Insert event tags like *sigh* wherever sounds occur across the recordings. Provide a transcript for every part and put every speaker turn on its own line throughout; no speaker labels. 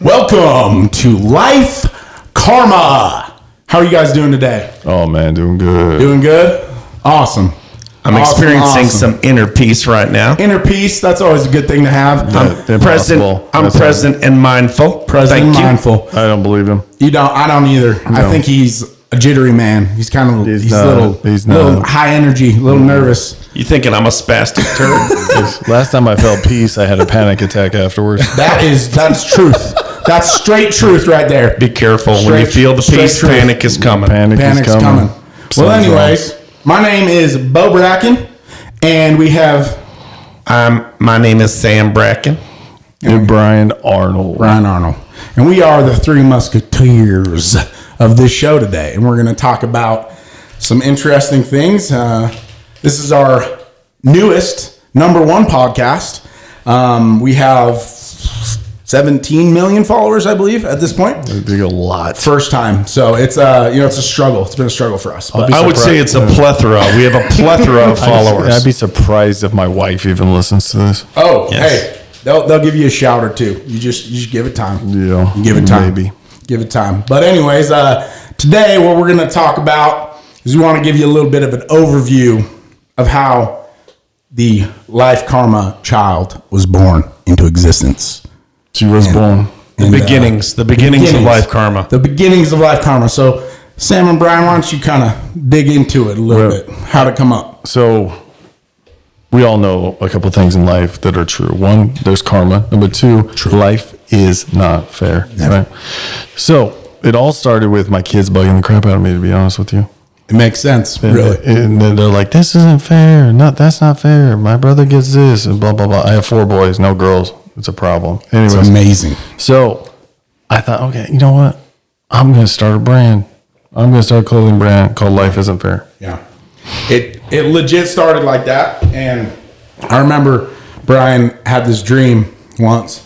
Welcome to Life Karma. How are you guys doing today?
Oh man, doing good.
Doing good? Awesome.
I'm
Awesome,
experiencing
awesome.
some inner peace right now.
inner peace. That's always a good thing to have.
Yeah.
I'm
I'm
Impossible.
present. I'm
That's
present and mindful.
present and
Thank you.
mindful.
I don't believe him.
You don't. I don't either. I
No.
think he's a jittery man. He's kind of he's,
He's not.
little,
He's
little
not.
high energy, a little mm-hmm. nervous.
You thinking I'm a spastic turd? *laughs*
Last time I felt peace, I had a panic attack afterwards.
That is that's truth. That's straight truth right there.
Be careful when you
Straight-
feel the
straight
peace.
truth.
Panic is coming.
Panic
Panic's
is
coming.
coming.
Well,
Something's
anyways, my name is Bo Bracken, and we have
I'm. My name is Sam Bracken.
And Brian Arnold.
Ryan Arnold, and we are the three musketeers of this show today, and we're going to talk about some interesting things. Uh, this is our newest number one podcast. Um, we have 17 million followers, I believe, at this point.
I think a lot.
First time, so it's uh, you know, it's a struggle. It's been a struggle for us. But
I would say it's a plethora. We have a *laughs* plethora of followers.
I'd be surprised if my wife even listens to this.
oh,
Yes.
hey, they'll they'll give you a shout or two. You just you just give it time.
Yeah,
You give it time.
maybe.
Give it time. But anyways, uh, today what we're going to talk about is we want to give you a little bit of an overview of how the life karma child was born into existence.
She was born.
the
And, uh,
beginnings. The beginnings, of life karma.
The beginnings of life karma. So, Sam and Brian, why don't you kind of dig into it a little
Well-
bit? How to come up?
So we all know a couple things in life that are true. One, there's karma. Number two, life is not fair. Right? So it all started with my kids bugging the crap out of me. To be honest with you,
It makes sense,
And-
really.
And then they're like, "This isn't fair. Not that's not fair. My brother gets this, and blah blah blah." I have four boys, no girls. It's a problem.
It's amazing.
so I thought, okay, you know what? I'm gonna start a brand. I'm gonna start a clothing brand called Life Isn't Fair.
Yeah. It it legit started like that. And I remember Brian had this dream once.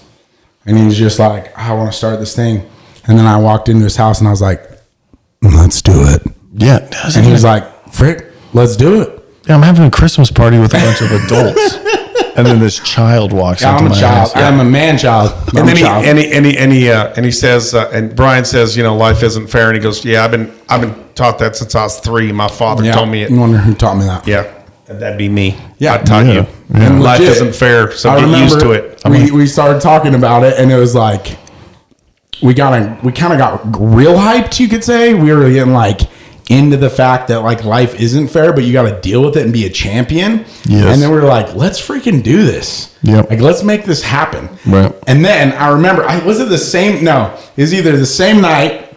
And he was just like, I want to start this thing. And then I walked into his house and I was like, let's do it.
Yeah,
And he was like, Frick, let's do it.
Yeah, I'm having a Christmas party with a bunch of adults. *laughs* and then this child walks
Yeah,
into
I'm a
my
child.
house.
I'm a man child. I'm
And then
a
he
child.
and he and he and he, uh, and he says uh, and Brian says you know life isn't fair and he goes yeah I've been I've been taught that since I was three my father
yeah.
told me it
I wonder who taught me that.
yeah that'd be me
Yeah.
I taught
Yeah.
you
Yeah.
And
life
legit,
isn't fair so get used to it
We, we started talking about it, and it was like we got a, we kind of got real hyped. You could say we were getting like into the fact that like life isn't fair, but you got to deal with it and be a champion.
Yes.
And then we were like, let's freaking do this.
Yep.
Like let's make this happen.
Right.
And then I remember, I was it the same? No, it was either the same night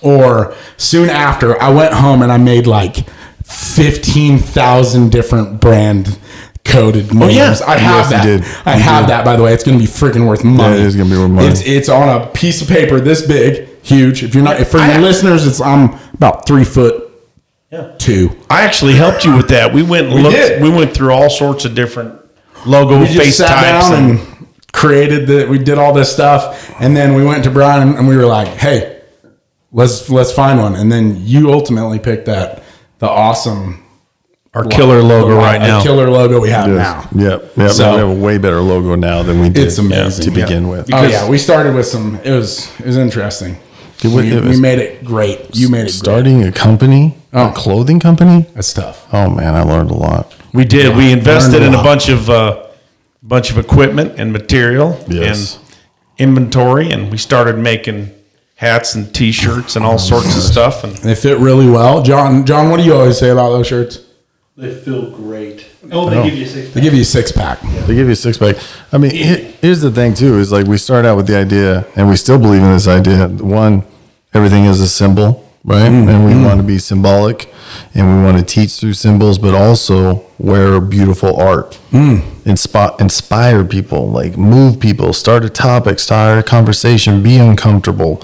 or soon after. I went home and I made like fifteen thousand different brand coded oh, names.
yeah.
I have
Yes,
that.
did.
I
You
have
did.
that. By the way, it's going to be freaking worth money.
it is gonna be worth money.
It's it's on a piece of paper this big, huge. If you're not, if for your listeners, it's I'm about three foot. yeah. Two.
I actually helped you with that we went and looked
did.
we went through all sorts of different logo
we
face
just sat
types
down
and,
and, created the we did all this stuff and then we went to brian and we were like hey let's let's find one and then you ultimately picked that the awesome
our killer logo right
our
now
killer logo we have
Yes.
now
Yep. Yep.
So-
we have a way better logo now than we did
It's amazing,
to
yeah.
begin with.
oh yeah we started with some it was it was interesting
It was-
we, we made it great you made it great.
Starting a company,
Oh.
a clothing company.
that's tough
Oh man, I learned a lot.
we did we invested
a
in a bunch of uh, bunch of equipment and material
Yes.
and inventory and we started making hats and t-shirts
Oh,
and all sorts of stuff and
they fit really well john john what do you always say about those shirts
They feel great. Oh, they give you six.
they give you a six pack
They give you a six pack. I mean, here's the thing too: is like we start out with the idea, and we still believe in this idea. One, everything is a symbol, right? Mm-hmm. And we mm-hmm. want to be symbolic, and we want to teach through symbols, but also wear beautiful art, mm. inspire inspire people, like move people, start a topic, start a conversation, be uncomfortable,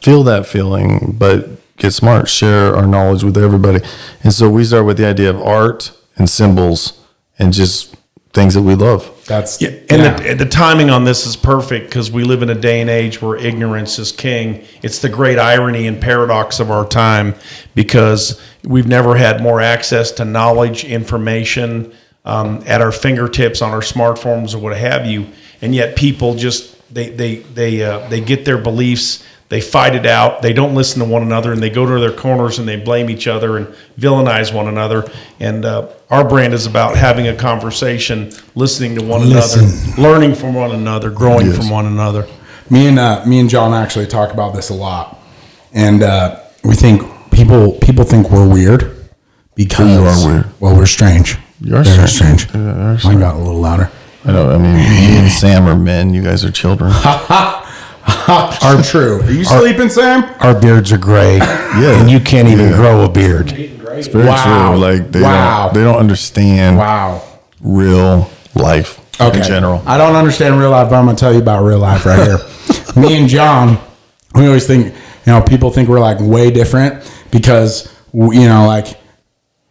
feel that feeling, but get smart, share our knowledge with everybody. And so we start with the idea of art and symbols, and just things that we love.
That's
Yeah, and The, the timing on this is perfect because we live in a day and age where ignorance is king. It's the great irony and paradox of our time because we've never had more access to knowledge, information um, at our fingertips on our smartphones or what have you, and yet people just they they they uh, they get their beliefs. They fight it out. They don't listen to one another, and they go to their corners and they blame each other and villainize one another. And uh, our brand is about having a conversation, listening to one
Listen.
another, learning from one another, growing
Yes.
from one another.
me and uh, me and John actually talk about this a lot, and uh, we think people people think we're weird because
You are weird.
Well, we're strange.
You are
Very
strange.
strange.
You are
Mine got a little louder.
I know. I mean, me and Sam are men. You guys are children. *laughs* *laughs*
Are true. Are you sleeping, Sam?
Our beards are gray. *laughs*
Yeah.
And you can't even
Yeah.
grow a beard.
It's very
Wow.
true. Like they
Wow.
don't they don't understand
Wow.
real life
Okay.
in general.
I don't understand real life, but I'm gonna tell you about real life right here. *laughs* Me and John, we always think, you know, people think we're like way different because, you know, like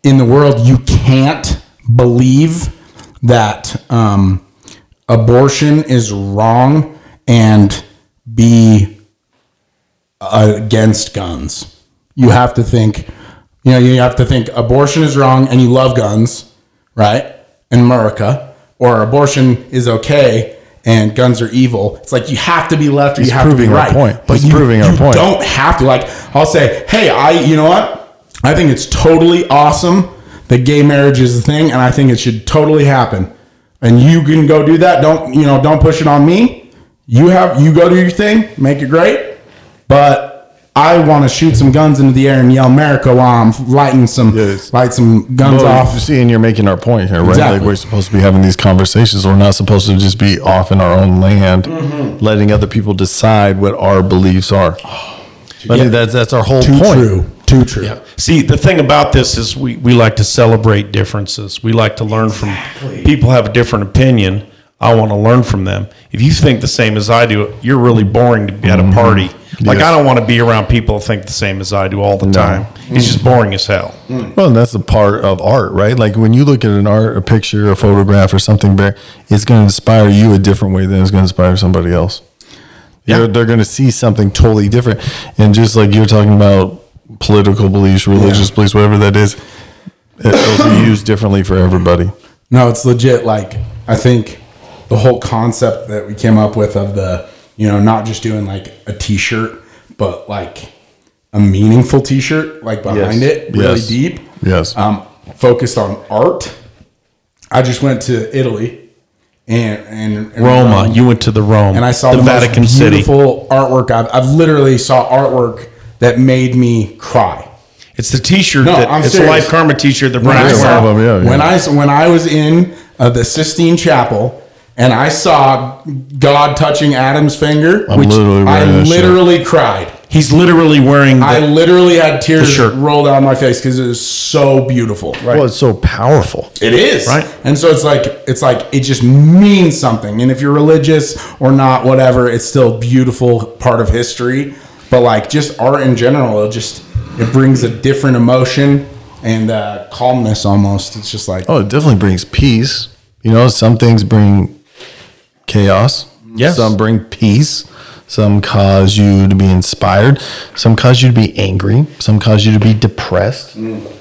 in the world, you can't believe that um, abortion is wrong and be uh, against guns. You have to think, you know, you have to think abortion is wrong and you love guns, right? In America, or abortion is okay and guns are evil. It's like you have to be left or
He's
you have to be right.
point.
But
He's
you,
proving our
you
point.
don't have to. Like I'll say, hey, I, you know what? I think it's totally awesome that gay marriage is a thing, and I think it should totally happen. And you can go do that. Don't you know? Don't push it on me. You have you go do your thing, make it great. But I want to shoot some guns into the air and yell America while I'm lighting some
Yes.
light some guns
Well,
off.
you see, and you're making our point here, right?
Exactly.
Like we're supposed to be having these conversations. We're not supposed to just be off in our own land,
Mm-hmm.
letting other people decide what our beliefs are. I think that's that's our whole
Too
point.
true. Too true.
See, the thing about this is we, we like to celebrate differences. We like to learn from people have a different opinion. I want to learn from them. If you think the same as I do, you're really boring to be at a mm-hmm. party. Like
Yes.
I don't want to be around people that think the same as I do all the time. It's just boring as hell. Mm.
Well, and that's the part of art, right? Like when you look at an art, a picture, a photograph, or something, there, it's going to inspire you a different way than it's going to inspire somebody else. They're, they're going to see something totally different. And just like you're talking about political beliefs, religious beliefs, whatever that is, it'll be used differently for everybody.
No, it's legit. Like I think the whole concept that we came up with of the, you know, not just doing like a T-shirt, but like a meaningful T-shirt, like behind
Yes.
it, really
Yes.
deep.
Yes.
Um, focused on art. I just went to Italy and and, and
Roma,
Rome,
you went to the Rome,
and I saw
the,
the,
Vatican
most
City.
beautiful artwork. I've, I've literally saw artwork that made me cry.
It's the T-shirt
No,
that
I'm
it's
serious.
a Life Karma T-shirt that
I
Brian's
Yeah, of them, yeah,
when. I when I was in uh, the Sistine Chapel and I saw God touching Adam's finger,
I'm literally
I
that shirt.
literally cried.
He's literally wearing the,
I literally had tears
shirt.
roll down my face because it was so beautiful.
Well, it's so powerful.
It is
Right.
and so it's like it's like it just means something. And if you're religious or not, whatever, it's still a beautiful part of history. But like just art in general, it just it brings a different emotion and uh, calmness almost. It's just like
Oh, it definitely brings peace. You know, some things bring chaos.
Yes.
Some bring peace. Some cause you to be inspired. Some cause you to be angry. Some cause you to be depressed. Mm.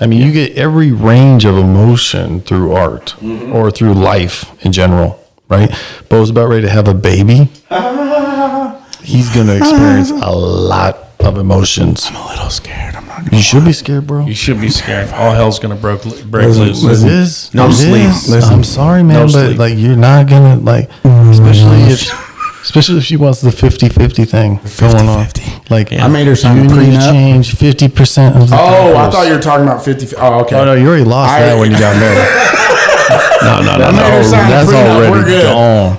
I mean, you get every range of emotion through art mm-hmm. or through life in general, right? Bo's about ready to have a baby. *laughs* He's going to experience a lot of emotions.
I'm a little scared. I'm.
You should be scared, bro.
You should be scared. All hell's gonna break break
Listen,
loose.
listen.
It is.
No
It
sleep.
is.
Listen.
I'm sorry, man,
No
but
sleep.
like you're not gonna like, mm. especially if, especially if she wants the 50-50 thing going on. Like
I made her sign
you
a
need to change fifty percent of the.
Oh, I thought you were talking about 50. Oh, okay.
Oh no, you already lost
I-
that when you got married.
No, no, no,
I made her
no.
That's already gone.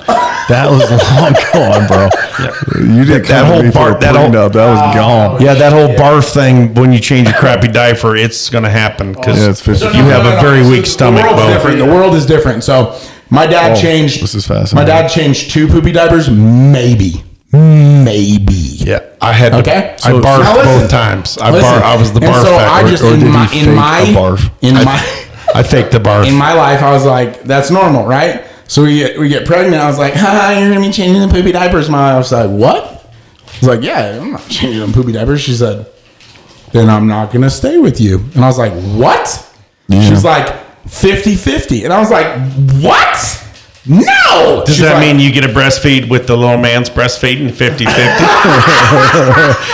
That was long *laughs* gone, bro. You didn't
That
come
whole
to
part- that whole-
prenup. That was gone.
Oh, yeah, that whole barf thing when you change a crappy diaper, it's gonna happen because
Yeah, it's 50.
you have a very weak stomach,
The world's
Bo.
different. The world is different. So my dad
Oh,
changed.
this is
My dad changed two poopy diapers. Maybe. Maybe.
Yeah, I had to.
Okay.
I barfed
now listen.
both times. I
Listen.
bar. I was the
and
barf
so I just
or
in
did he
my
fake
in my
barf?
in my *laughs*
I faked the barf.
in my life, I was like, that's normal, right? So we get we get pregnant. I was like, hi, you're gonna be changing the poopy diapers. My wife was like, what? I was like, yeah, I'm not changing the poopy diapers. She said, then I'm not gonna stay with you. And I was like, what? She's like, 50 50. And I was like, what? No.
Does
She's
that
like,
mean you get a breastfeed with the little man's breastfeeding 50 50? *laughs*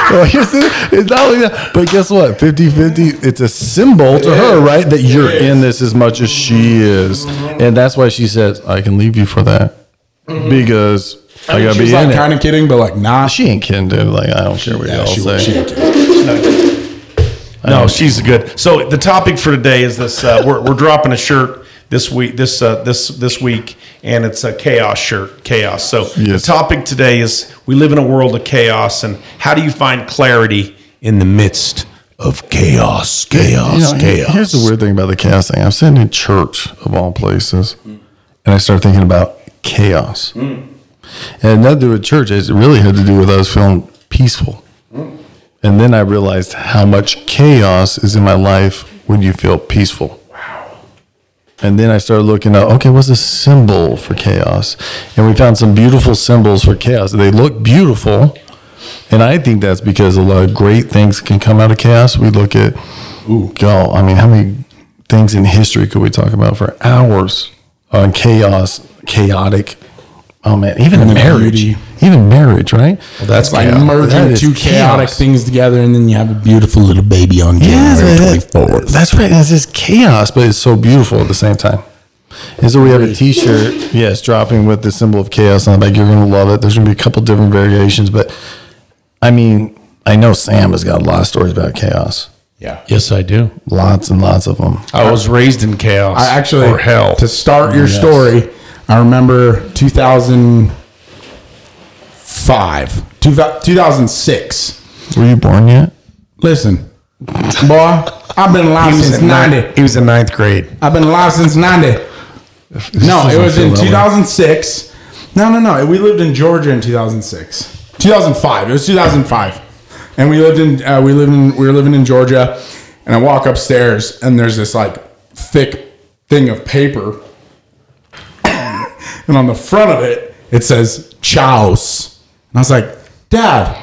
Well, here's the- it's not only that, but guess what? 50 50, it's a symbol to her, right? That you're in this as much as she is. And that's why she says, I can leave you for that. Because I, gotta
she
be
like kind of kidding, but like, nah.
she ain't kidding, dude. Like, I don't care what
yeah,
y'all
she,
say.
she ain't kidding.
No, she's good. So the topic for today is this: uh, we're, we're dropping a shirt this week, this uh, this this week, and it's a chaos shirt, chaos. So
Yes.
the topic today is: we live in a world of chaos, and how do you find clarity in the midst of chaos? Chaos,
You know,
chaos.
Here's the weird thing about the chaos thing. I'm sitting in church of all places, and I start thinking about chaos. And it nothing to do with church. It really had to do with us feeling peaceful. And then I realized how much chaos is in my life when you feel peaceful. And then I started looking at, okay, what's a symbol for chaos? And we found some beautiful symbols for chaos. They look beautiful. And I think that's because a lot of great things can come out of chaos. We look at, ooh, go. I mean, how many things in history could we talk about for hours on chaos, chaotic? Oh man, even
And
marriage,
beauty.
even marriage, right?
Well, That's like
chaos. That
merging
is
two chaotic
chaos.
things together, and then you have a beautiful little baby on
Yes,
January
that-
24th.
that's right. It's just chaos, but it's so beautiful at the same time. And so we have a T-shirt, yes, dropping with the symbol of chaos on the back. You're gonna love it. There's gonna be a couple different variations, but I mean, I know Sam has got a lot of stories about chaos.
yeah.
yes, I do.
Lots and lots of them.
I was raised in chaos.
I actually,
or hell.
to start your
Yes.
story, I remember 2005, 2006.
Were you born yet?
Listen, boy, I've been alive since
in
90.
ninth, he was in ninth grade.
I've been alive since 90. No, it was in
feel that way.
2006. No, no, no. We lived in Georgia in 2006. 2005. It was 2005. And we lived in uh, we lived in we were living in Georgia and I walk upstairs and there's this like thick thing of paper and on the front of it it says Chaos. And I was like, "Dad,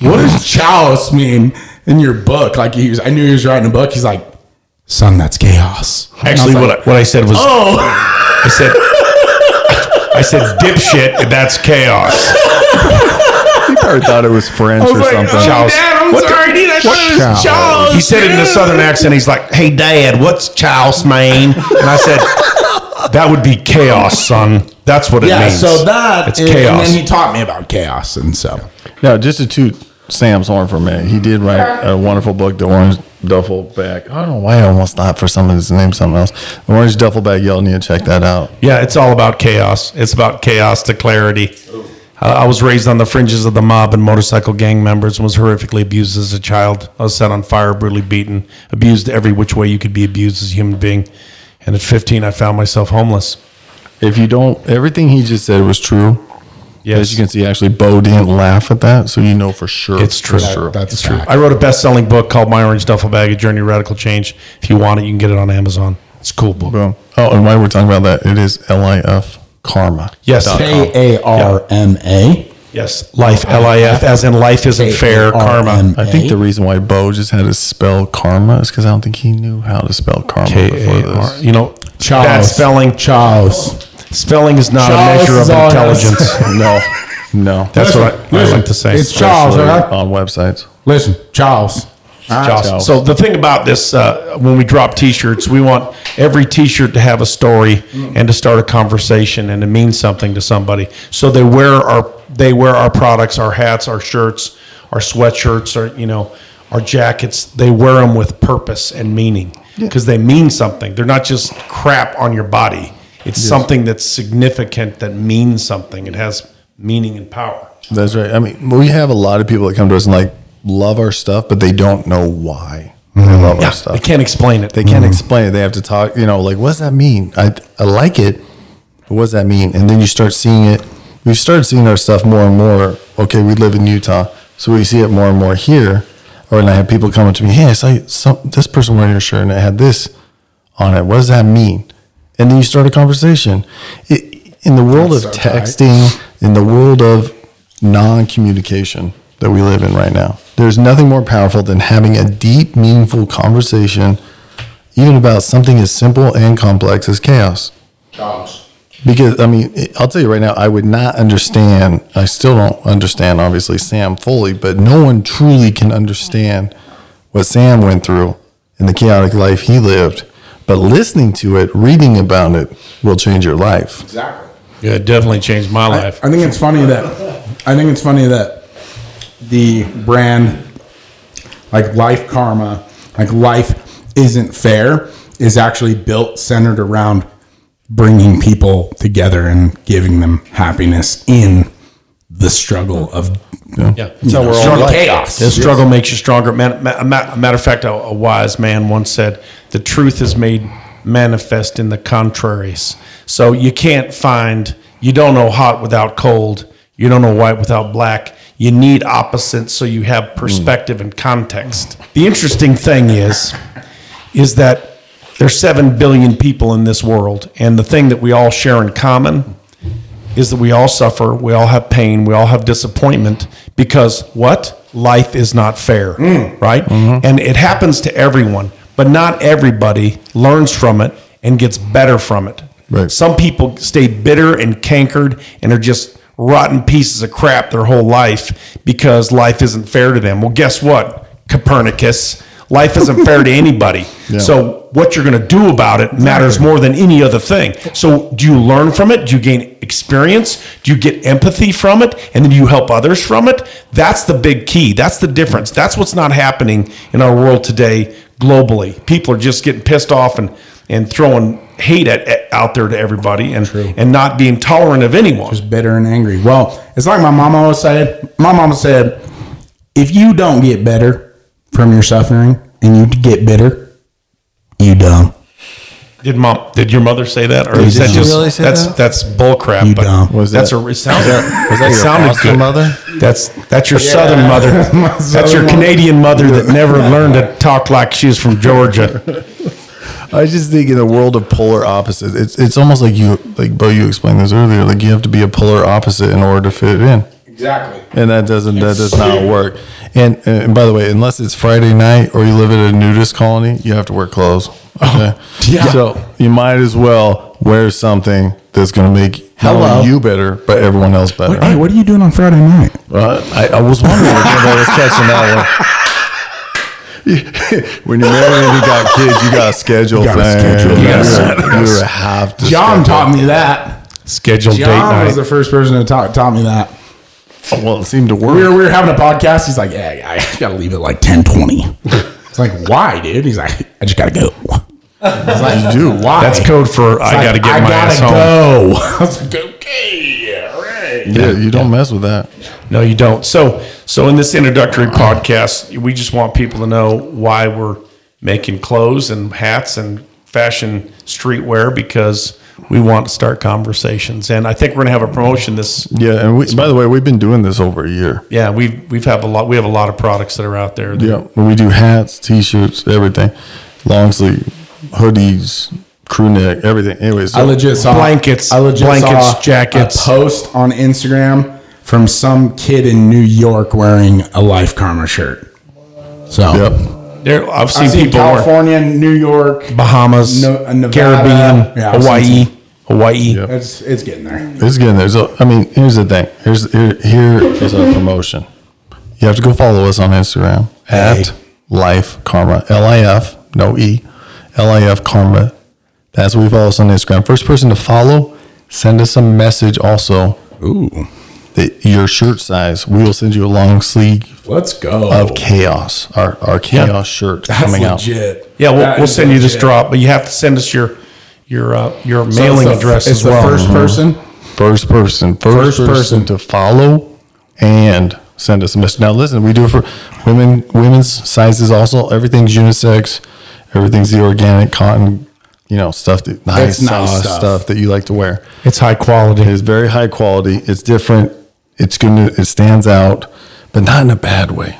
what does Chaos mean in your book?" Like he was I knew he was writing a book. He's like, "Son, that's chaos." And I was
Actually,
like,
what I, what I said was,
Oh.
I said, I said, dipshit. That's chaos.
You probably thought it was French
I was
or
like,
something.
oh,
Charles.
Dad, I'm
What the-
sorry, dude. I thought it was Charles.
He said it in a southern accent. He's like, "Hey, Dad, what's chaos mean?" And I said, "That would be chaos, son. That's what it
Yeah,
means."
so that
it's
and,
chaos.
and then he taught me about chaos, and so
Now, just to toot Sam's horn for a minute, he did write a wonderful book, The Orange Duffel Bag. I don't know why I almost thought for some of his name something else. The Orange Duffel Bag, y'all need to check that out.
yeah, it's all about chaos. It's about chaos to clarity. I was raised on the fringes of the mob and motorcycle gang members and was horrifically abused as a child. I was set on fire, brutally beaten, abused every which way you could be abused as a human being. And at 15, I found myself homeless.
If you don't, everything he just said was true.
Yes,
As you can see, actually, Bo didn't laugh at that, so you know for sure
It's true.
true.
that's
It's true. I wrote a best-selling book called My Orange Duffel Bag: A Journey to Radical Change. If you want it, you can get it on Amazon. It's a cool book.
Boom. Oh, and while we're talking about that, it is L-I-F Karma.
Yes,
K A R M A.
yes, life, L-I-F, as in life isn't fair. Karma,
I think the reason why Bo just had to spell karma is because I don't think he knew how to spell karma before
A R.
this.
You know,
Charles.
that spelling.
Charles.
Spelling is not
Charles
a measure
is
of
all it is.
intelligence. *laughs*
no, no.
That's what I, I
Listen,
like to say.
it's Charles, all right?
on websites.
Listen, Charles.
Charles.
Charles.
So the thing about this, uh, when we drop T-shirts, we want every T-shirt to have a story and to start a conversation and to mean something to somebody. So they wear our they wear our products, our hats, our shirts, our sweatshirts, our you know our jackets. They wear them with purpose and meaning because they mean something. They're not just crap on your body. It's something that's significant that means something. It has meaning and power.
That's right. I mean, we have a lot of people that come to us and like love our stuff, but they don't know why they mm-hmm. love
Yeah,
our stuff.
they can't explain it.
They can't mm-hmm. explain it. They have to talk. You know, like what does that mean? I I like it, but what does that mean? And then you start seeing it. We've started seeing our stuff more and more. Okay, we live in Utah, so we see it more and more here. Or and I have people coming to me, hey, I saw some this person wearing your shirt and it had this on it. What does that mean? And then you start a conversation. It, in the world
That's
of
so tight.
texting, in the world of non-communication that we live in right now, there's nothing more powerful than having a deep, meaningful conversation, even about something as simple and complex as chaos.
Dogs.
Because I mean, I'll tell you right now, I would not understand. I still don't understand, obviously, Sam fully, but no one truly can understand what Sam went through in the chaotic life he lived. But listening to it, reading about it, will change your life.
Exactly.
Yeah, it definitely changed my life.
I think it's funny that I think it's funny that the brand like life karma, like life isn't fair, is actually built centered around bringing people together and giving them happiness in the struggle of
Yeah,
you know, struggle chaos.
The struggle makes you stronger. Man, ma- ma- matter of fact, a, a wise man once said, "The truth is made manifest in the contraries." So you can't find, you don't know hot without cold. You don't know white without black. You need opposites so you have perspective and context. The interesting thing is, is that there's seven billion people in this world, and the thing that we all share in common is that we all suffer, we all have pain, we all have disappointment because what? Life is not fair, mm. right? Mm-hmm. And it happens to everyone, but not everybody learns from it and gets better from it.
Right.
Some people stay bitter and cankered and are just rotten pieces of crap their whole life because life isn't fair to them. Well, guess what? Copernicus, life isn't fair to anybody. *laughs* So what you're going to do about it matters more than any other thing. So do you learn from it? Do you gain experience? Do you get empathy from it? And then do you help others from it? That's the big key. That's the difference. That's what's not happening in our world today globally. People are just getting pissed off and, and throwing hate at, at- out there to everybody and, and not being tolerant of anyone.
just bitter and angry. Well, it's like my mom always said. My mama said, if you don't get better from your suffering and you get bitter, you dumb.
Did mom? Did your mother say that, or
Did
is that
she
just
really say
that's
that?
that's bull crap?
You
but
dumb.
Was
that's
that-
a it sounds
was that *laughs*
it
your
sounded good.
mother?
That's that's your southern mother.
My *laughs*
That's
southern
your
mother.
Canadian mother that never learned to talk like she was from Georgia. *laughs*
I just think in a world of polar opposites, it's it's almost like you like Bo, you explained this earlier. Like you have to be a polar opposite in order to fit in.
Exactly.
and that doesn't that does not work. And and by the way, unless it's Friday night or you live at a nudist colony, you have to wear clothes. Okay,
yeah.
So you might as well wear something that's going to make not
Hello.
only you better, but everyone else better.
Hey, what are you doing on Friday night?
Uh, I, I was wondering if anybody was catching that one. *laughs* when you're married and you got kids, you got a schedule.
You got
thing.
schedule.
You,
Yes.
you have to.
John
schedule.
taught me that.
Scheduled date night.
John was the first person to talk, taught me that.
Oh, well, it seemed to work.
We were, we were having a podcast. He's like, yeah, I *laughs* gotta leave at like 10, 20. It's like, why, dude? He's like, I just gotta go. I was like, dude, why?
That's code for I
He's
got to get
I
my
gotta
ass home.
go. *laughs* I was like, okay, all right.
yeah, you don't mess with that.
No, you don't. So, so in this introductory podcast, we just want people to know why we're making clothes and hats and fashion streetwear because we want to start conversations. And I think we're going to have a promotion this.
Yeah, and we, by the way, we've been doing this over a year.
Yeah, we've we've have a lot. We have a lot of products that are out there. that-
Yeah, we do hats, t-shirts, everything, long sleeve, hoodies, crew neck, everything. Anyways, so
I legit saw
Blankets,
I legit
blankets,
saw
jackets.
A post on Instagram from some kid in New York wearing a Life Karma shirt. So
Yep.
There, I've
I
seen
see
people wear
California, New York.
Bahamas,
No- uh, Nevada.
Caribbean,
Yeah, I've
Hawaii,
seen
Hawaii.
It's it's getting there.
It's getting there. So, I mean, here's the thing. Here's here, here is our promotion. You have to go follow us on Instagram at
Hey.
Life Karma, L I F, no E, L I F Karma. That's what we follow us on Instagram. First person to follow, send us a message also.
Ooh,
That your shirt size. We will send you a long sleeve
let's go.
of chaos. Our our chaos shirt
That's
coming out.
Yeah, we'll,
That
we'll
is
send you this drop, but you have to send us your your uh, your
So
mailing
it's the-
address
It's
as
the
well. Mm-hmm.
1st person.
First person, first,
First
person,
person.
to follow and send us a message. Now, listen, we do it for women. Women's sizes also. Everything's unisex. Everything's the organic cotton, you know, stuff that nice,
nice
soft
stuff.
stuff. that you like to wear.
It's high quality.
It is very high quality. It's different. It's gonna. It stands out, but not in a bad way.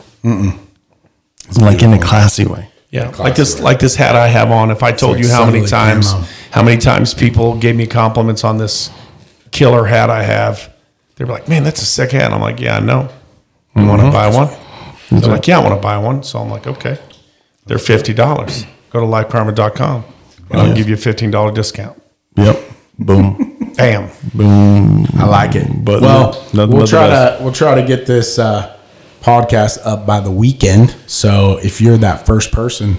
Like in a classy way.
Yeah, like this, like this hat I have on. If I told
like
you how many
subtly
times,
camo.
how many times people gave me compliments on this killer hat I have, they're like, "Man, that's a sick hat." I'm like, "Yeah, I know. You want to mm-hmm. buy one?" They're like, "Yeah, I want to buy one." So I'm like, "Okay." They're fifty dollars. Go to lifekarma.com and I'll give you a fifteen dollar discount.
Yep. Boom. *laughs*
Bam.
Boom.
I like it.
But
well,
nothing
we'll try to we'll try to get this uh, podcast up by the weekend. So if you're that first person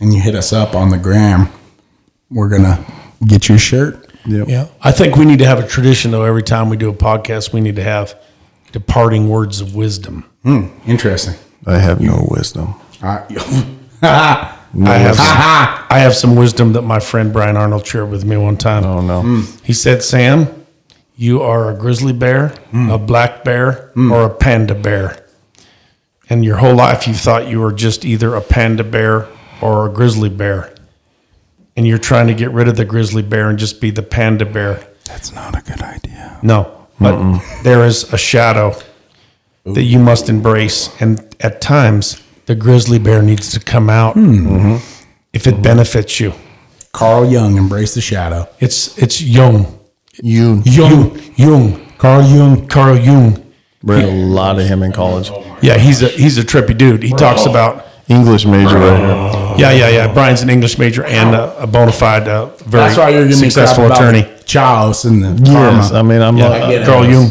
and you hit us up on the gram, we're gonna get your shirt.
Yep.
Yeah, I think we need to have a tradition though. Every time we do a podcast, we need to have departing words of wisdom.
Interesting.
I have no wisdom.
Uh, *laughs*
I have some, I have some wisdom that my friend Brian Arnold shared with me one time.
Oh no. Hmm.
He said, "Sam, you are a grizzly bear, hmm. a black bear, hmm. or a panda bear. And your whole life you thought you were just either a panda bear or a grizzly bear. And you're trying to get rid of the grizzly bear and just be the panda bear.
That's not a good idea.
No, but there is a shadow that you must embrace, and at times the grizzly bear needs to come out hmm. mm-hmm. if it mm-hmm. benefits you.
Carl Jung, embrace the shadow.
It's it's Jung,
You
Jung, Jung,
Carl Jung.
Carl Jung.
read a lot of him in college.
Yeah, he's a he's a trippy dude. He talks about
English major right here.
yeah, yeah, yeah. Brian's an English major and a, a bona fide, uh, very
That's why you're giving
successful
about
attorney.
the Chaos and the
here.
karma.
I mean I'm.
Yeah. Carl Jung.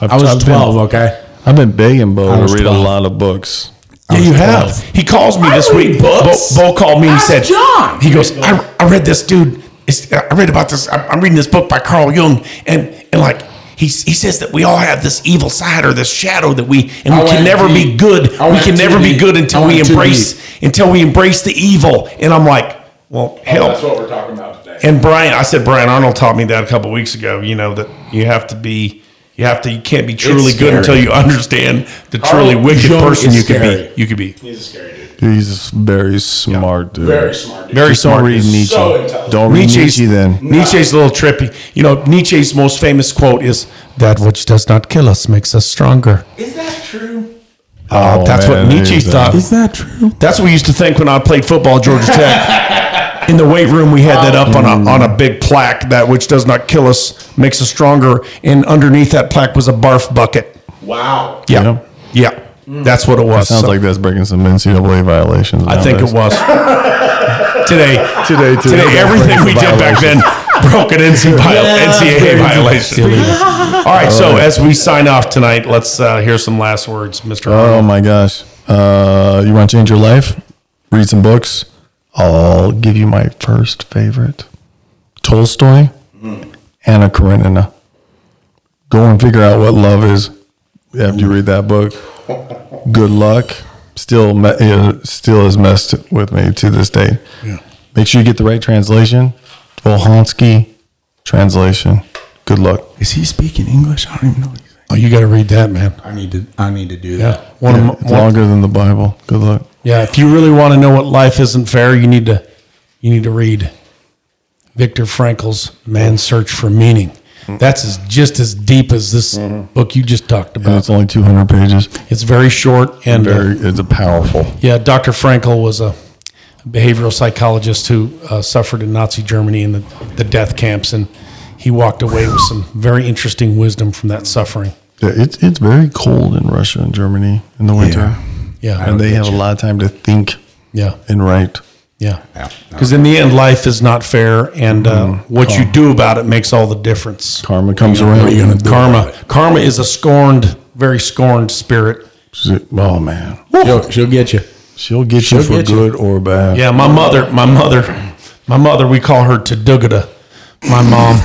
I've,
I was
I've been-
12. okay.
I've been begging Bo
I was
to read
12.
a lot of books.
Yeah, you have. He calls me this
read
week.
books.
Bo, Bo called me and he
Ask
said,
John.
he goes, I, I read this dude. It's, I read about this. I'm I'm reading this book by Carl Jung, and and like he he says that we all have this evil side or this shadow that we and
I
we can
went
never be
deep.
good.
I
We
went
can
too
never be
deep.
good until we
went too
embrace until we embrace the evil. And I'm like, well, oh, hell.
That's what we're talking about today.
And Brian, I said Brian Arnold taught me that a couple weeks ago. You know that you have to be, you have to, you can't be truly good until you understand the
Carl
truly wicked
Jung
person
is
you could
scary.
be. You could be
He's a scary dude.
He's very smart, dude.
Very smart dude.
very
Just
smart.
don't read Nietzsche.
So intelligent.
don't read
Nietzsche's,
Nietzsche then.
Nietzsche's a little trippy. You know, Nietzsche's most famous quote is, "That which does not kill us makes us stronger."
Is that true?
Uh,
Oh,
that's
man,
what
it
Nietzsche thought.
Is that true?
That's what we used to think when I played football at Georgia Tech. *laughs* In the weight room, we had that up on a on a big plaque. That which does not kill us makes us stronger. And underneath that plaque was a barf bucket.
Wow.
Yeah, yeah, that's what it was.
Sounds
So-
like that's breaking some NCAA violations.
I think it was. *laughs* today,
Today, today,
today, everything we did back then broke an NCAA, NCAA *laughs* violation. All right, so as we sign off tonight, let's uh, hear some last words, Mr.
Oh
Arnold.
my gosh. Uh, you want to change your life? Read some books. I'll give you my first favorite Tolstoy, Anna Karenina. Go and figure out what love is after you read that book. Good luck. Still, me- uh, still has messed with me to this day. Yeah. Make sure you get the right translation. Volokhonsky translation. Good luck.
Is he speaking English? I don't even know.
Oh, you got to read that, man.
I need to. I need to do
Yeah,
that.
one of
Yeah,
my-
it's
one-
longer than the Bible. Good luck.
yeah. If you really want to know what life isn't fair, you need to you need to read Viktor Frankl's Man's Search for Meaning. That's as, just as deep as this book you just talked
And
about.
it's only 200 pages.
It's very short and uh,
Very, it's a powerful.
Yeah, Dr. Frankl was a behavioral psychologist who uh, suffered in Nazi Germany in the, the death camps, and he walked away with some very interesting wisdom from that suffering.
Yeah, it's it's very cold in Russia and Germany in the winter,
Yeah,
and they have a lot of time to think
yeah,
and write.
yeah. Because in the end, life is not fair, and uh, what you do about it makes all the difference.
Karma comes around.
What are you gonna do
Karma, karma is a scorned, very scorned spirit.
Oh man,
She'll, she'll get you.
she'll get
She'll
you for
get you.
good or bad.
Yeah, my mother, my mother, my mother, we call her Tadugada, my mom.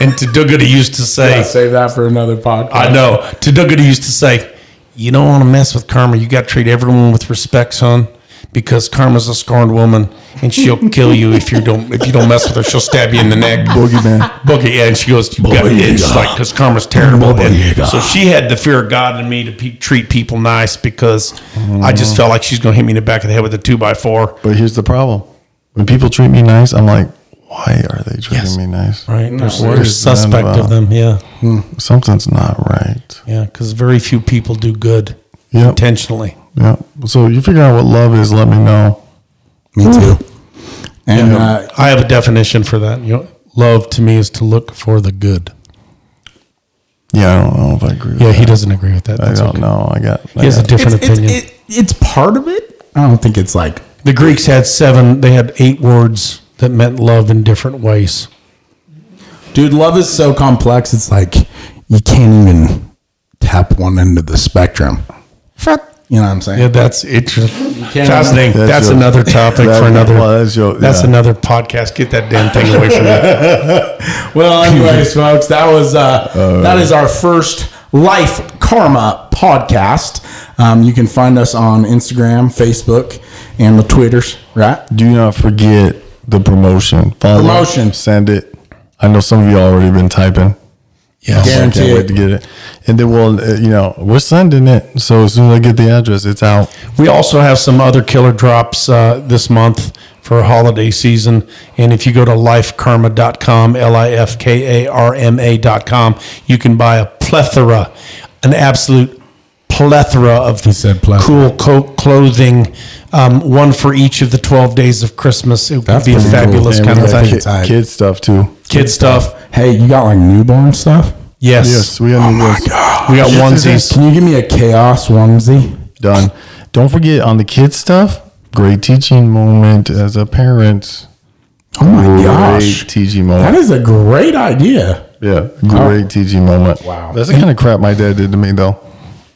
And Tadugada used to say,
Yeah, save that for another podcast.
I know. Tadugada used to say, "You don't want to mess with Karma. You got to treat everyone with respect, son, because Karma's a scorned woman, and she'll kill you if you don't if you don't mess with her. She'll stab you in the neck."
Boogeyman.
Boogie, yeah, and she goes, "You got it." She's like, "Cause Karma's terrible." And so she had the fear of God in me to pe- treat people nice because I just felt like she's going to hit me in the back of the head with a two by four.
But here's the problem: when people treat me nice, I'm like, why are they treating
Yes.
me nice?
Right? There's,
what
there's
is that
suspect of them. Yeah,
Something's not right.
yeah. Because very few people do good
Yep.
intentionally.
Yeah. So you figure out what love is. Let me know.
Me too. And uh,
I have a definition for that. You know, love to me is to look for the good.
Yeah, I don't know if I agree. With
Yeah,
that.
he doesn't agree with that.
I don't
okay.
know. I got. I
He has a different
it's, it's,
opinion.
it, it's part of it. I don't think it's like
the Greeks had seven. They had eight words that meant love in different ways.
Dude, love is so complex. It's like you can't even tap one end of the spectrum. You know what I'm saying?
Yeah, that's interesting. Fascinating. That's,
That's your-
another topic
that-
for another.
well, that's your-
that's
yeah.
another podcast. Get that damn thing away from me. *laughs*
Well, anyways, folks, that was uh, that is our first Life Karma podcast. Um, you can find us on Instagram, Facebook, and the Twitters. Right?
Do not forget the promotion. Follow,
Promotion.
Send it. I know some of you already been typing.
Yeah,
I
Guarantee
can't wait to get it. And then we'll, uh, you know, we're sending it. So as soon as I get the address, it's out.
We also have some other killer drops uh, this month for holiday season. And if you go to lifekarma.com, L I F K A R M A.com, you can buy a plethora, an absolute plethora of
He said plethora.
cool co- clothing, um, one for each of the 12 days of Christmas. It would
That's
be a
pretty cool.
fabulous kind of thing.
It's
kid, kid stuff too.
Kid stuff.
Hey, you got like newborn stuff?
Yes.
Yes, we got
Oh
new
my god!
We got onesies.
Can you give me a chaos onesie?
done. Don't forget on the kid stuff. Great teaching moment as a parent.
Oh my
Great
gosh!
teaching moment.
is a great idea.
Yeah, great teaching moment.
Wow.
that's the kind of crap my dad did to me though.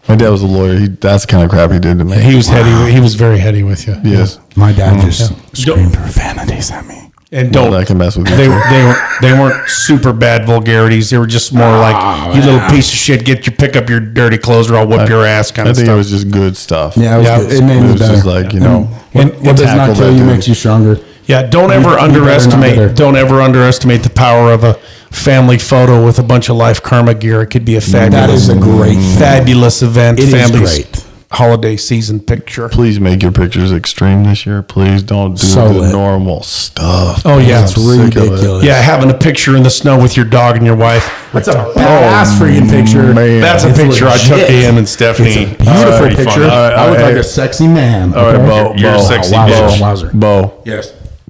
My dad was a lawyer. He that's the kind of crap he did to me.
He was heady. He was very heady with you.
yes,
My dad just screamed profanities at me.
And
don't
don't
I can mess with you.
They
too.
were they weren't they weren't super bad vulgarities. They were just more like ah, you little piece of shit. Get your pick up your dirty clothes or I'll whip your ass kind
I
of
think it
stuff.
was just good stuff.
Yeah, it, was
Yeah,
good.
it
it made
it
me
was
better.
just like you know.
what, what does not
tackle
kill
that
you
dude.
makes you stronger.
Yeah, don't ever
you
underestimate
better.
don't ever underestimate the power of a family photo with a bunch of life karma gear. It could be a
That
fabulous
is a great
fabulous event.
It is
family's
great.
holiday season picture.
Please make your pictures extreme this year. Please don't do
So
the
lit.
normal stuff.
Oh yeah,
It's
I'm sick of it.
ridiculous.
yeah. Having a picture in the snow with your dog and your wife.
That's a oh, badass freaking picture.
man.
That's a
It's
picture I took
legit.
of him and Stephanie.
It's a beautiful
Pretty
picture.
funny.
All right,
I look
all
like
right.
a sexy man.
All right,
okay?
Bo.
You're a
Bo.
sexy oh,
Wowzer,
bitch.
wowzer.
Bo,
Yes.